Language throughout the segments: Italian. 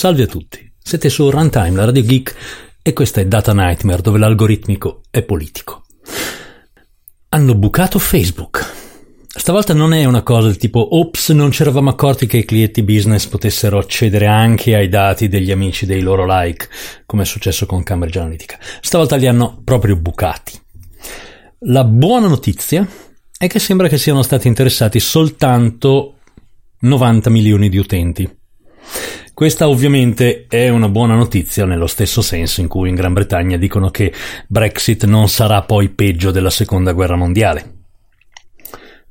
Salve a tutti, siete su Runtime, la Radio Geek, e questa è Data Nightmare, dove l'algoritmico è politico. Hanno bucato Facebook. Stavolta non è una cosa del tipo ops, non ci eravamo accorti che i clienti business potessero accedere anche ai dati degli amici dei loro like, come è successo con Cambridge Analytica. Stavolta li hanno proprio bucati. La buona notizia è che sembra che siano stati interessati soltanto 90 milioni di utenti. Questa ovviamente è una buona notizia nello stesso senso in cui in Gran Bretagna dicono che Brexit non sarà poi peggio della seconda guerra mondiale.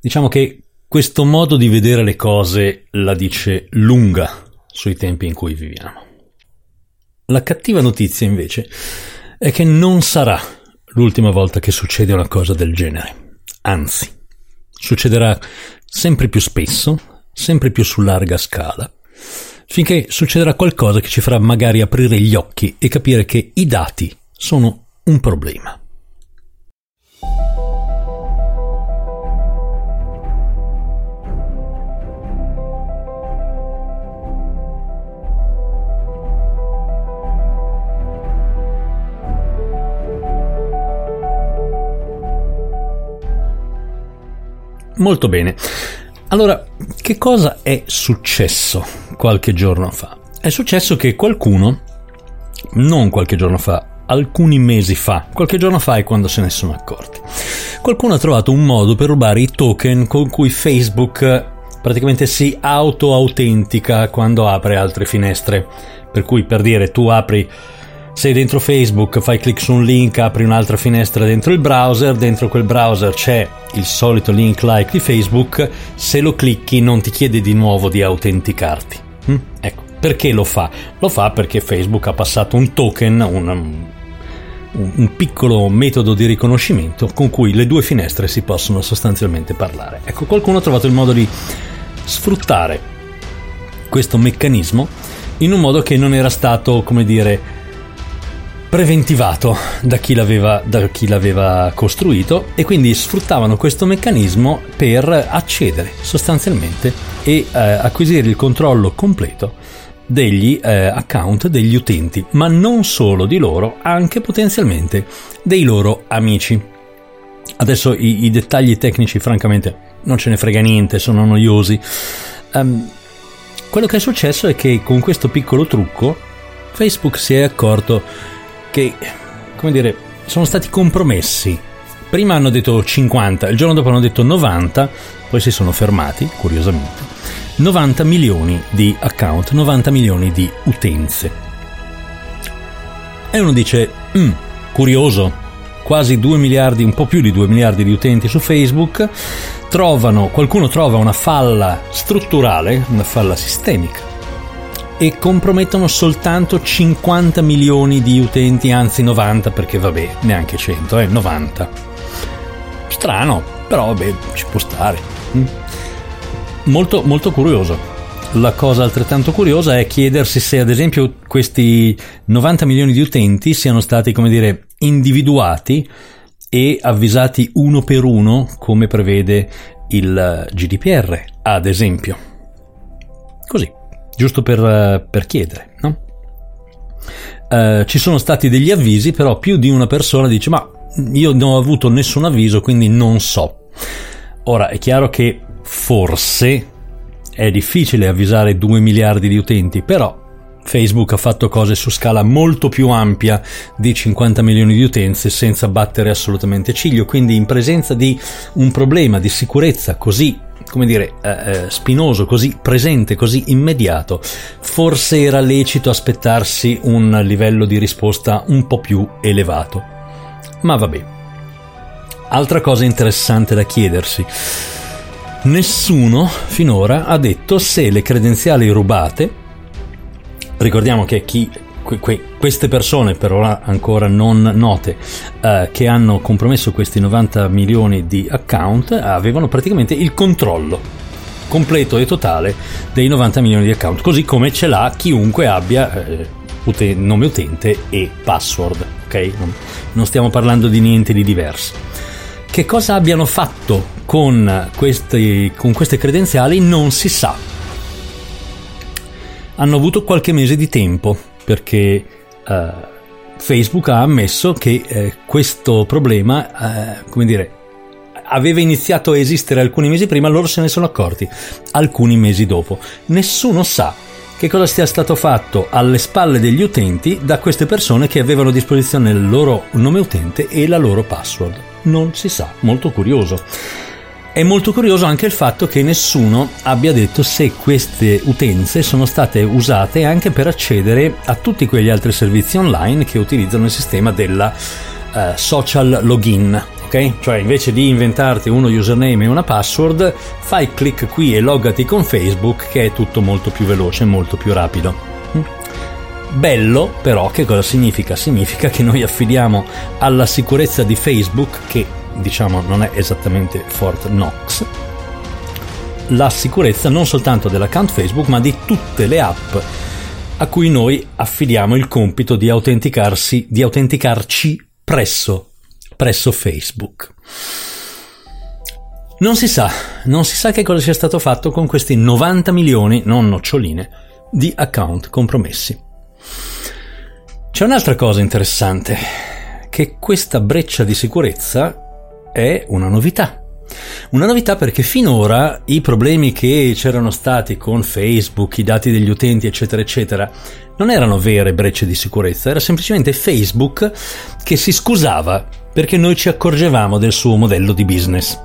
Diciamo che questo modo di vedere le cose la dice lunga sui tempi in cui viviamo. La cattiva notizia invece è che non sarà l'ultima volta che succede una cosa del genere. Anzi, succederà sempre più spesso, sempre più su larga scala, finché succederà qualcosa che ci farà magari aprire gli occhi e capire che i dati sono un problema. Molto bene. Allora, che cosa è successo qualche giorno fa? È successo che qualcuno, non qualche giorno fa, alcuni mesi fa, qualche giorno fa è quando se ne sono accorti, qualcuno ha trovato un modo per rubare i token con cui Facebook praticamente si auto-autentica quando apre altre finestre. Per cui, per dire, tu apri sei dentro Facebook, fai clic su un link, apri un'altra finestra dentro il browser, dentro quel browser c'è il solito link like di Facebook, se lo clicchi non ti chiede di nuovo di autenticarti. Perché lo fa? Lo fa perché Facebook ha passato un token, un, un, un piccolo metodo di riconoscimento con cui le due finestre si possono sostanzialmente parlare. Ecco, qualcuno ha trovato il modo di sfruttare questo meccanismo in un modo che non era stato, come dire, preventivato da chi, da chi, l'aveva, costruito e quindi sfruttavano questo meccanismo per accedere sostanzialmente e eh, acquisire il controllo completo degli eh, account degli utenti, ma non solo di loro, anche potenzialmente dei loro amici. Adesso i, i dettagli tecnici francamente non ce ne frega niente, sono noiosi. Um, quello che è successo è che con questo piccolo trucco Facebook si è accorto che, come dire, sono stati compromessi. Prima hanno detto 50, il giorno dopo hanno detto 90, poi si sono fermati, curiosamente. 90 milioni di account, 90 milioni di utenze. E uno dice, mm, curioso, quasi 2 miliardi, un po' più di 2 miliardi di utenti su Facebook, trovano, qualcuno trova una falla strutturale, una falla sistemica e compromettono soltanto 50 milioni di utenti, anzi 90 perché vabbè, neanche 100, eh, 90. Strano, però vabbè, ci può stare. Molto, molto curioso. La cosa altrettanto curiosa è chiedersi se ad esempio questi 90 milioni di utenti siano stati, come dire, individuati e avvisati uno per uno come prevede il GDPR, ad esempio. Così giusto per, eh, per chiedere, no? Uh, ci sono stati degli avvisi, però più di una persona dice: Ma io non ho avuto nessun avviso, quindi non so. Ora è chiaro che forse è difficile avvisare 2 miliardi di utenti, però Facebook ha fatto cose su scala molto più ampia di 50 milioni di utenze senza battere assolutamente ciglio, quindi in presenza di un problema di sicurezza così come dire, eh, eh, spinoso, così presente, così immediato, forse era lecito aspettarsi un livello di risposta un po' più elevato. Ma vabbè. Altra cosa interessante da chiedersi. Nessuno finora ha detto se le credenziali rubate, ricordiamo che chi que, que, queste persone, per ora ancora non note, eh, che hanno compromesso questi 90 milioni di account, avevano praticamente il controllo completo e totale dei 90 milioni di account, così come ce l'ha chiunque abbia eh, uten- nome utente e password, ok? Non stiamo parlando di niente di diverso. Che cosa abbiano fatto con, questi, con queste credenziali non si sa hanno avuto qualche mese di tempo perché uh, Facebook ha ammesso che eh, questo problema, eh, come dire, aveva iniziato a esistere alcuni mesi prima, loro se ne sono accorti alcuni mesi dopo. Nessuno sa che cosa sia stato fatto alle spalle degli utenti da queste persone che avevano a disposizione il loro nome utente e la loro password. Non si sa, molto curioso. È molto curioso anche il fatto che nessuno abbia detto se queste utenze sono state usate anche per accedere a tutti quegli altri servizi online che utilizzano il sistema della uh, social login, ok? Cioè invece di inventarti uno username e una password, fai clic qui e loggati con Facebook che è tutto molto più veloce e molto più rapido. Bello però che cosa significa? Significa che noi affidiamo alla sicurezza di Facebook che diciamo non è esattamente Fort Knox la sicurezza non soltanto dell'account Facebook ma di tutte le app a cui noi affidiamo il compito di autenticarsi di autenticarci presso presso Facebook. Non si sa, non si sa che cosa sia stato fatto con questi 90 milioni, non noccioline, di account compromessi. C'è un'altra cosa interessante, che questa breccia di sicurezza è una novità. Una novità perché finora i problemi che c'erano stati con Facebook, i dati degli utenti, eccetera, eccetera, non erano vere brecce di sicurezza, era semplicemente Facebook che si scusava perché noi ci accorgevamo del suo modello di business.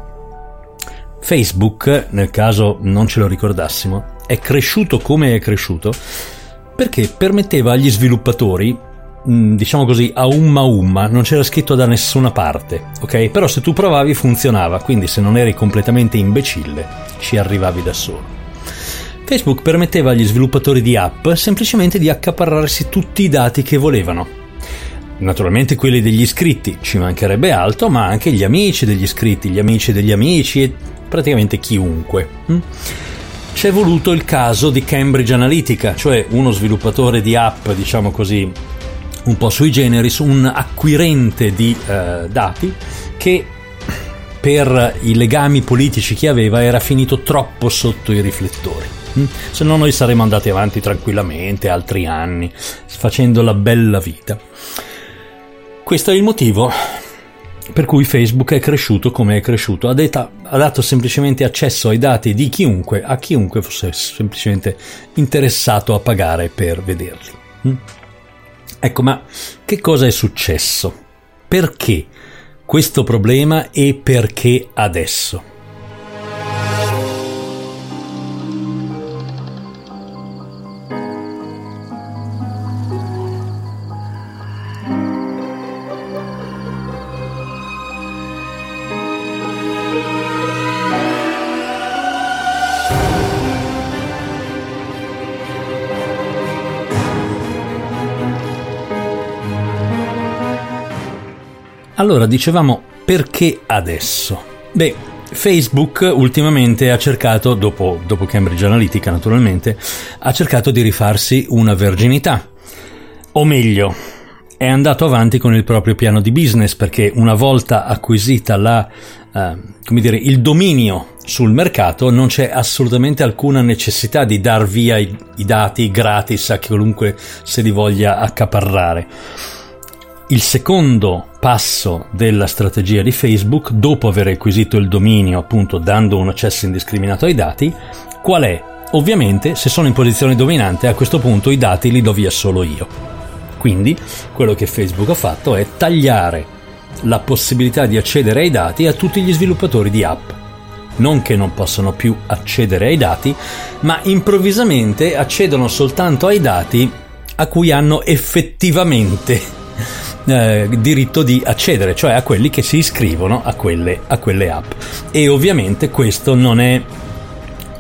Facebook, nel caso non ce lo ricordassimo, è cresciuto come è cresciuto perché permetteva agli sviluppatori Mm, diciamo così, a umma umma, non c'era scritto da nessuna parte, ok? Però se tu provavi funzionava, quindi se non eri completamente imbecille, ci arrivavi da solo. Facebook permetteva agli sviluppatori di app semplicemente di accaparrarsi tutti i dati che volevano. Naturalmente quelli degli iscritti, ci mancherebbe altro, ma anche gli amici degli iscritti, gli amici degli amici e praticamente chiunque. Mm? C'è voluto il caso di Cambridge Analytica, cioè uno sviluppatore di app, diciamo così, un po' sui generis, un acquirente di eh, dati che per i legami politici che aveva era finito troppo sotto i riflettori. Mm? Se no noi saremmo andati avanti tranquillamente altri anni, facendo la bella vita. Questo è il motivo per cui Facebook è cresciuto come è cresciuto, ha, detta, ha, dato semplicemente accesso ai dati di chiunque, a chiunque fosse semplicemente interessato a pagare per vederli. Mm? Ecco, ma che cosa è successo? Perché questo problema e perché adesso? Allora, dicevamo perché adesso? Beh, Facebook ultimamente ha cercato, dopo, dopo, Cambridge Analytica naturalmente, ha cercato di rifarsi una verginità. O meglio, è andato avanti con il proprio piano di business perché una volta acquisita la, eh, dire, il dominio sul mercato non c'è assolutamente alcuna necessità di dar via i, i dati gratis a chiunque se li voglia accaparrare. Il secondo passo della strategia di Facebook, dopo aver acquisito il dominio, appunto dando un accesso indiscriminato ai dati, qual è? Ovviamente, se sono in posizione dominante, a questo punto i dati li do via solo io. Quindi, quello che Facebook ha fatto è tagliare la possibilità di accedere ai dati a tutti gli sviluppatori di app. Non che non possano più accedere ai dati, ma improvvisamente accedono soltanto ai dati a cui hanno effettivamente eh, diritto di accedere, cioè a quelli che si iscrivono a quelle, a quelle app. E ovviamente questo non è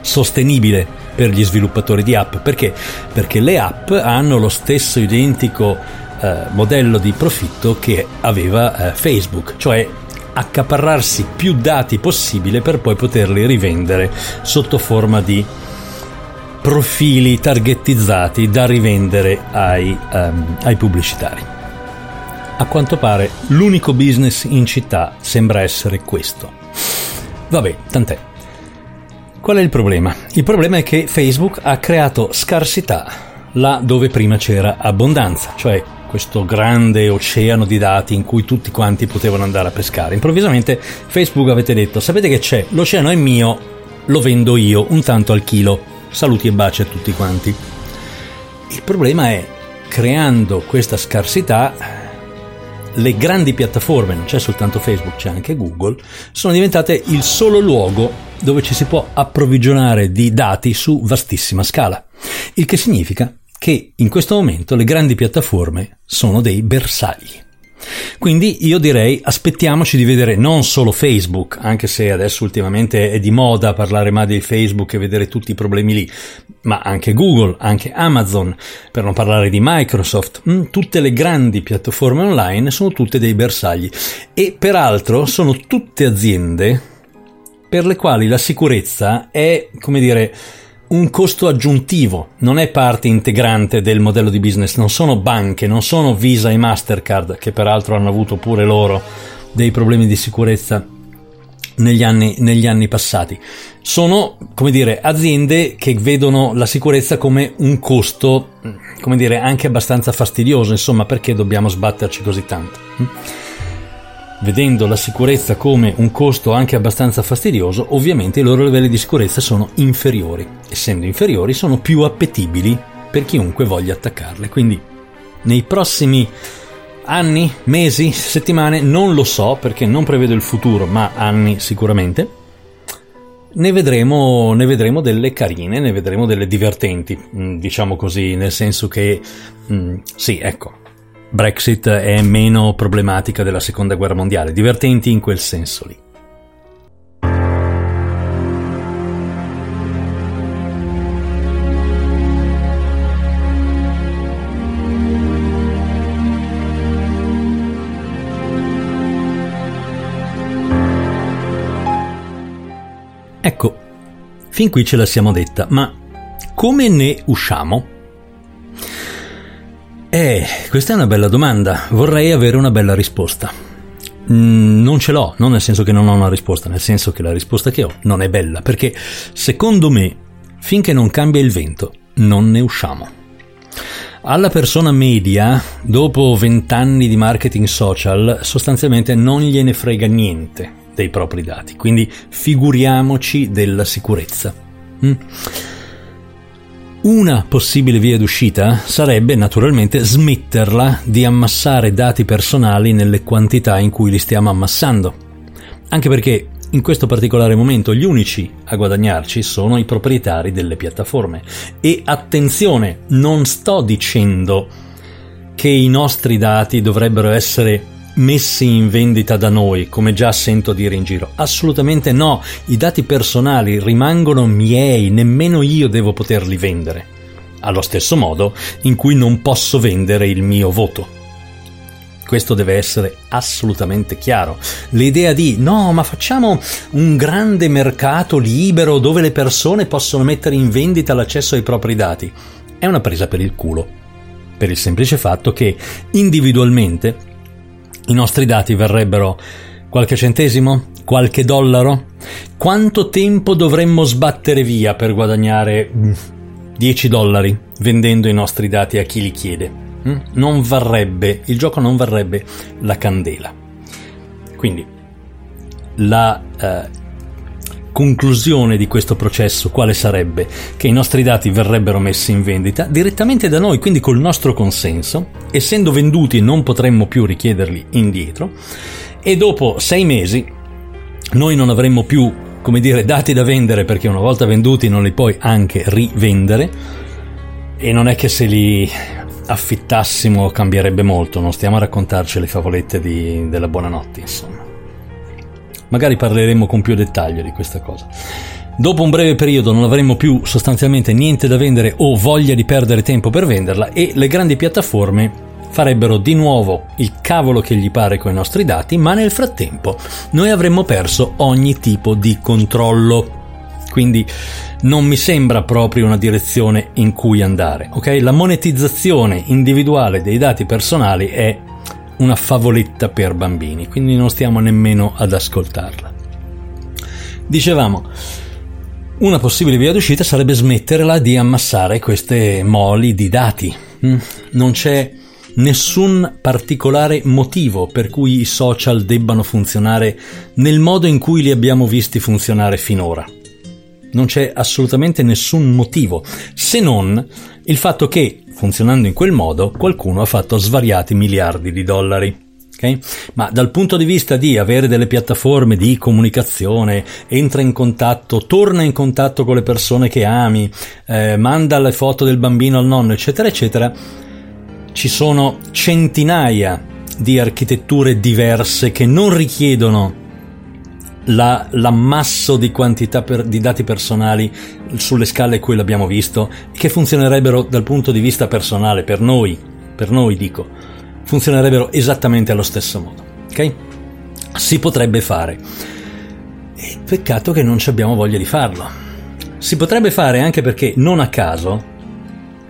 sostenibile per gli sviluppatori di app perché? Perché le app hanno lo stesso identico eh, modello di profitto che aveva eh, Facebook, cioè accaparrarsi più dati possibile per poi poterli rivendere sotto forma di profili targetizzati da rivendere ai, um, ai pubblicitari. A quanto pare l'unico business in città sembra essere questo. Vabbè, tant'è. Qual è il problema? Il problema è che Facebook ha creato scarsità là dove prima c'era abbondanza, cioè questo grande oceano di dati in cui tutti quanti potevano andare a pescare. Improvvisamente Facebook avete detto, sapete che c'è, l'oceano è mio, lo vendo io, un tanto al chilo. Saluti e baci a tutti quanti. Il problema è, creando questa scarsità, le grandi piattaforme, non c'è soltanto Facebook, c'è anche Google, sono diventate il solo luogo dove ci si può approvvigionare di dati su vastissima scala. Il che significa che in questo momento le grandi piattaforme sono dei bersagli. Quindi io direi aspettiamoci di vedere non solo Facebook, anche se adesso ultimamente è di moda parlare mai di Facebook e vedere tutti i problemi lì, ma anche Google, anche Amazon, per non parlare di Microsoft, mm, tutte le grandi piattaforme online sono tutte dei bersagli. E peraltro sono tutte aziende per le quali la sicurezza è, come dire, un costo aggiuntivo, non è parte integrante del modello di business, non sono banche, non sono Visa e Mastercard, che peraltro hanno avuto pure loro dei problemi di sicurezza negli anni, negli anni passati. Sono, come dire, aziende che vedono la sicurezza come un costo, come dire, anche abbastanza fastidioso, insomma, perché dobbiamo sbatterci così tanto vedendo la sicurezza come un costo anche abbastanza fastidioso, ovviamente i loro livelli di sicurezza sono inferiori. Essendo inferiori sono più appetibili per chiunque voglia attaccarle. Quindi nei prossimi anni, mesi, settimane, non lo so perché non prevedo il futuro, ma anni sicuramente. Ne vedremo, ne vedremo delle carine, ne vedremo delle divertenti, mm, diciamo così, nel senso che mm, sì, ecco, Brexit è meno problematica della seconda guerra mondiale, divertenti in quel senso lì. Ecco, fin qui ce la siamo detta, ma come ne usciamo? Eh, questa è una bella domanda. Vorrei avere una bella risposta. Mm, non ce l'ho, non nel senso che non ho una risposta, nel senso che la risposta che ho non è bella, perché secondo me, finché non cambia il vento, non ne usciamo. Alla persona media, dopo vent'anni di marketing social, sostanzialmente non gliene frega niente dei propri dati, quindi figuriamoci della sicurezza. Mm? Una possibile via d'uscita sarebbe naturalmente smetterla di ammassare dati personali nelle quantità in cui li stiamo ammassando. Anche perché in questo particolare momento gli unici a guadagnarci sono i proprietari delle piattaforme. E attenzione, non sto dicendo che i nostri dati dovrebbero essere messi in vendita da noi, come già sento dire in giro. Assolutamente no, i dati personali rimangono miei, nemmeno io devo poterli vendere. Allo stesso modo in cui non posso vendere il mio voto. Questo deve essere assolutamente chiaro. L'idea di no, ma facciamo un grande mercato libero dove le persone possono mettere in vendita l'accesso ai propri dati è una presa per il culo. Per il semplice fatto che individualmente i nostri dati verrebbero qualche centesimo? Qualche dollaro? Quanto tempo dovremmo sbattere via per guadagnare 10 mm, dollari vendendo i nostri dati a chi li chiede? Mm? Non varrebbe, il gioco non varrebbe la candela. Quindi la eh, conclusione di questo processo quale sarebbe? Che i nostri dati verrebbero messi in vendita direttamente da noi, quindi col nostro consenso, essendo venduti non potremmo più richiederli indietro e dopo sei mesi noi non avremmo più, come dire, dati da vendere perché una volta venduti non li puoi anche rivendere e non è che se li affittassimo cambierebbe molto, non stiamo a raccontarci le favolette di, della buonanotte, insomma. Magari parleremo con più dettaglio di questa cosa. Dopo un breve periodo non avremo più sostanzialmente niente da vendere o voglia di perdere tempo per venderla e le grandi piattaforme farebbero di nuovo il cavolo che gli pare con i nostri dati, ma nel frattempo noi avremmo perso ogni tipo di controllo. Quindi non mi sembra proprio una direzione in cui andare. ok? La monetizzazione individuale dei dati personali è una favoletta per bambini, quindi non stiamo nemmeno ad ascoltarla. Dicevamo, una possibile via d'uscita sarebbe smetterla di ammassare queste moli di dati. Mm? Non c'è nessun particolare motivo per cui i social debbano funzionare nel modo in cui li abbiamo visti funzionare finora. Non c'è assolutamente nessun motivo, se non il fatto che, funzionando in quel modo, qualcuno ha fatto svariati miliardi di dollari. Okay? Ma dal punto di vista di avere delle piattaforme di comunicazione, entra in contatto, torna in contatto con le persone che ami, eh, manda le foto del bambino al nonno, eccetera, eccetera, ci sono centinaia di architetture diverse che non richiedono la, l'ammasso di quantità per, di dati personali sulle scale cui l'abbiamo visto, che funzionerebbero dal punto di vista personale, per noi, per noi dico, funzionerebbero esattamente allo stesso modo. Ok? Si potrebbe fare. E peccato che non ci abbiamo voglia di farlo. Si potrebbe fare anche perché, non a caso,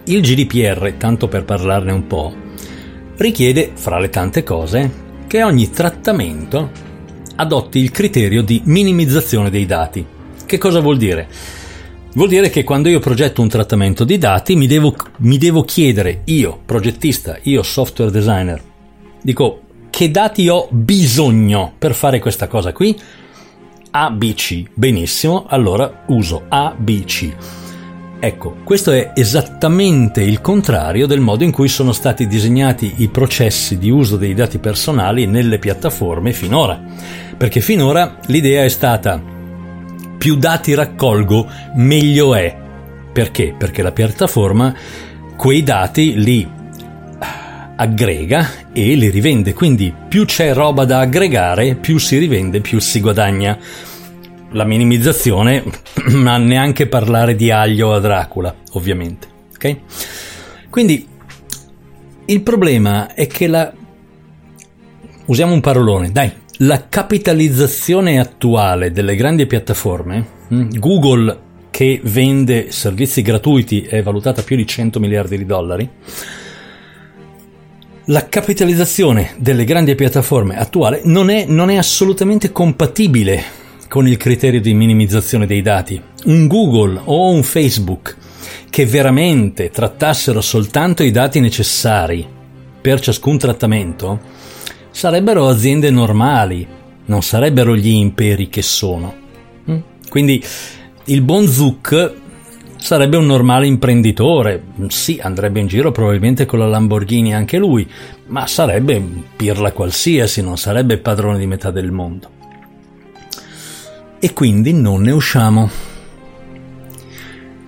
il GDPR, tanto per parlarne un po', richiede, fra le tante cose, che ogni trattamento adotti il criterio di minimizzazione dei dati. Che cosa vuol dire? Vuol dire che quando io progetto un trattamento di dati mi devo, mi devo chiedere, io progettista, io software designer, dico che dati ho bisogno per fare questa cosa qui? ABC, benissimo, allora uso ABC. Ecco, questo è esattamente il contrario del modo in cui sono stati disegnati i processi di uso dei dati personali nelle piattaforme finora. Perché finora l'idea è stata più dati raccolgo, meglio è. Perché? Perché la piattaforma quei dati li aggrega e li rivende, quindi più c'è roba da aggregare, più si rivende, più si guadagna la minimizzazione, ma neanche parlare di aglio a Dracula, ovviamente. Ok? Quindi il problema è che la. Usiamo un parolone, dai. La capitalizzazione attuale delle grandi piattaforme, hm, Google che vende servizi gratuiti è valutata più di 100 miliardi di dollari, la capitalizzazione delle grandi piattaforme attuale non è, non è assolutamente compatibile con il criterio di minimizzazione dei dati. Un Google o un Facebook che veramente trattassero soltanto i dati necessari per ciascun trattamento sarebbero aziende normali, non sarebbero gli imperi che sono. Mm? Quindi il buon Zuck sarebbe un normale imprenditore, sì, andrebbe in giro probabilmente con la Lamborghini anche lui, ma sarebbe pirla qualsiasi, non sarebbe padrone di metà del mondo e quindi non ne usciamo.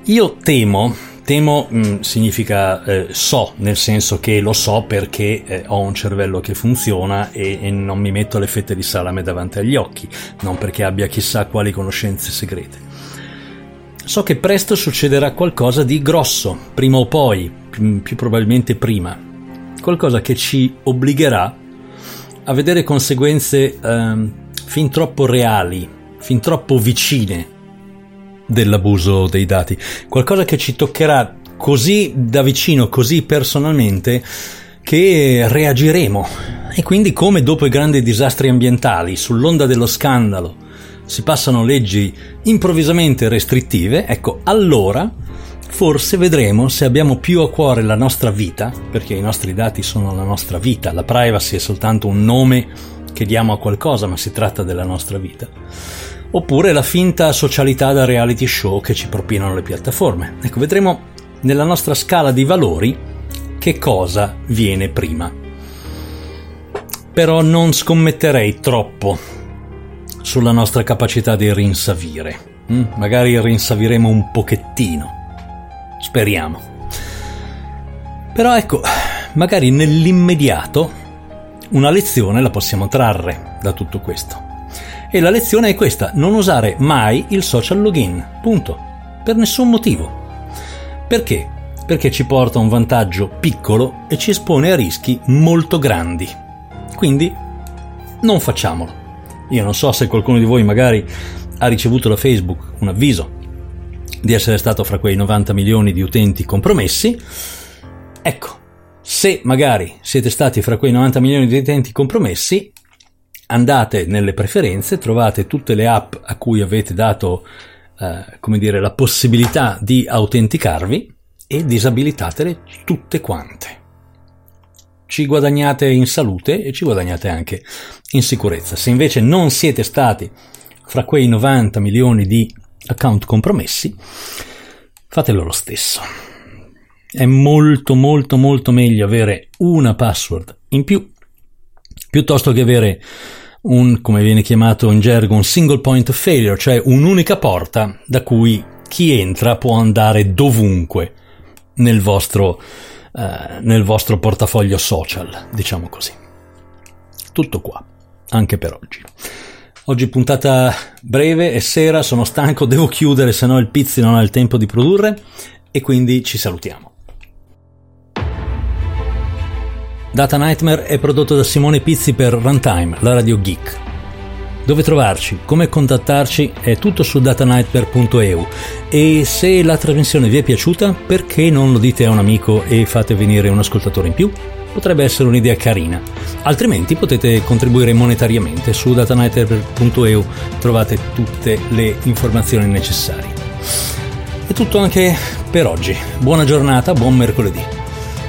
Io temo, temo mh, mm, significa eh, so, nel senso che lo so perché eh, ho un cervello che funziona e, e non mi metto le fette di salame davanti agli occhi, non perché abbia chissà quali conoscenze segrete. So che presto succederà qualcosa di grosso, prima o poi, più, probabilmente prima, qualcosa che ci obbligherà a vedere conseguenze eh, fin troppo reali fin troppo vicine dell'abuso dei dati, qualcosa che ci toccherà così da vicino, così personalmente, che reagiremo. E quindi come dopo i grandi disastri ambientali, sull'onda dello scandalo, si passano leggi improvvisamente restrittive, ecco, allora forse vedremo se abbiamo più a cuore la nostra vita, perché i nostri dati sono la nostra vita, la privacy è soltanto un nome che diamo a qualcosa, ma si tratta della nostra vita oppure la finta socialità da reality show che ci propinano le piattaforme. Ecco, vedremo nella nostra scala di valori che cosa viene prima. Però non scommetterei troppo sulla nostra capacità di rinsavire. Mm? Magari rinsaviremo un pochettino. Speriamo. Però ecco, magari nell'immediato una lezione la possiamo trarre da tutto questo. E la lezione è questa, non usare mai il social login, punto, per nessun motivo. Perché? Perché ci porta un vantaggio piccolo e ci espone a rischi molto grandi. Quindi non facciamolo. Io non so se qualcuno di voi magari ha ricevuto da Facebook un avviso di essere stato fra quei 90 milioni di utenti compromessi. Ecco, se magari siete stati fra quei 90 milioni di utenti compromessi, andate nelle preferenze, trovate tutte le app a cui avete dato eh, come dire, la possibilità di autenticarvi e disabilitatele tutte quante. Ci guadagnate in salute e ci guadagnate anche in sicurezza. Se invece non siete stati fra quei 90 milioni di account compromessi, fatelo lo stesso. È molto molto molto meglio avere una password in più piuttosto che avere un, come viene chiamato in gergo, un single point of failure, cioè un'unica porta da cui chi entra può andare dovunque nel vostro, eh, nel vostro portafoglio social, diciamo così. Tutto qua, anche per oggi. Oggi puntata breve e sera, sono stanco, devo chiudere, se no il Pizzi non ha il tempo di produrre e quindi ci salutiamo. Data Nightmare è prodotto da Simone Pizzi per Runtime, la radio geek. Dove trovarci, come contattarci è tutto su datanightmare.eu e se la trasmissione vi è piaciuta perché non lo dite a un amico e fate venire un ascoltatore in più? Potrebbe essere un'idea carina. Altrimenti potete contribuire monetariamente su datanightmare.eu trovate tutte le informazioni necessarie. È tutto anche per oggi. Buona giornata, buon mercoledì.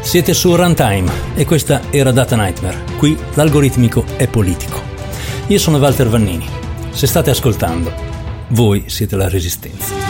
Siete su Runtime e questa era Data Nightmare. Qui l'algoritmico è politico. Io sono Walter Vannini. Se state ascoltando, voi siete la resistenza.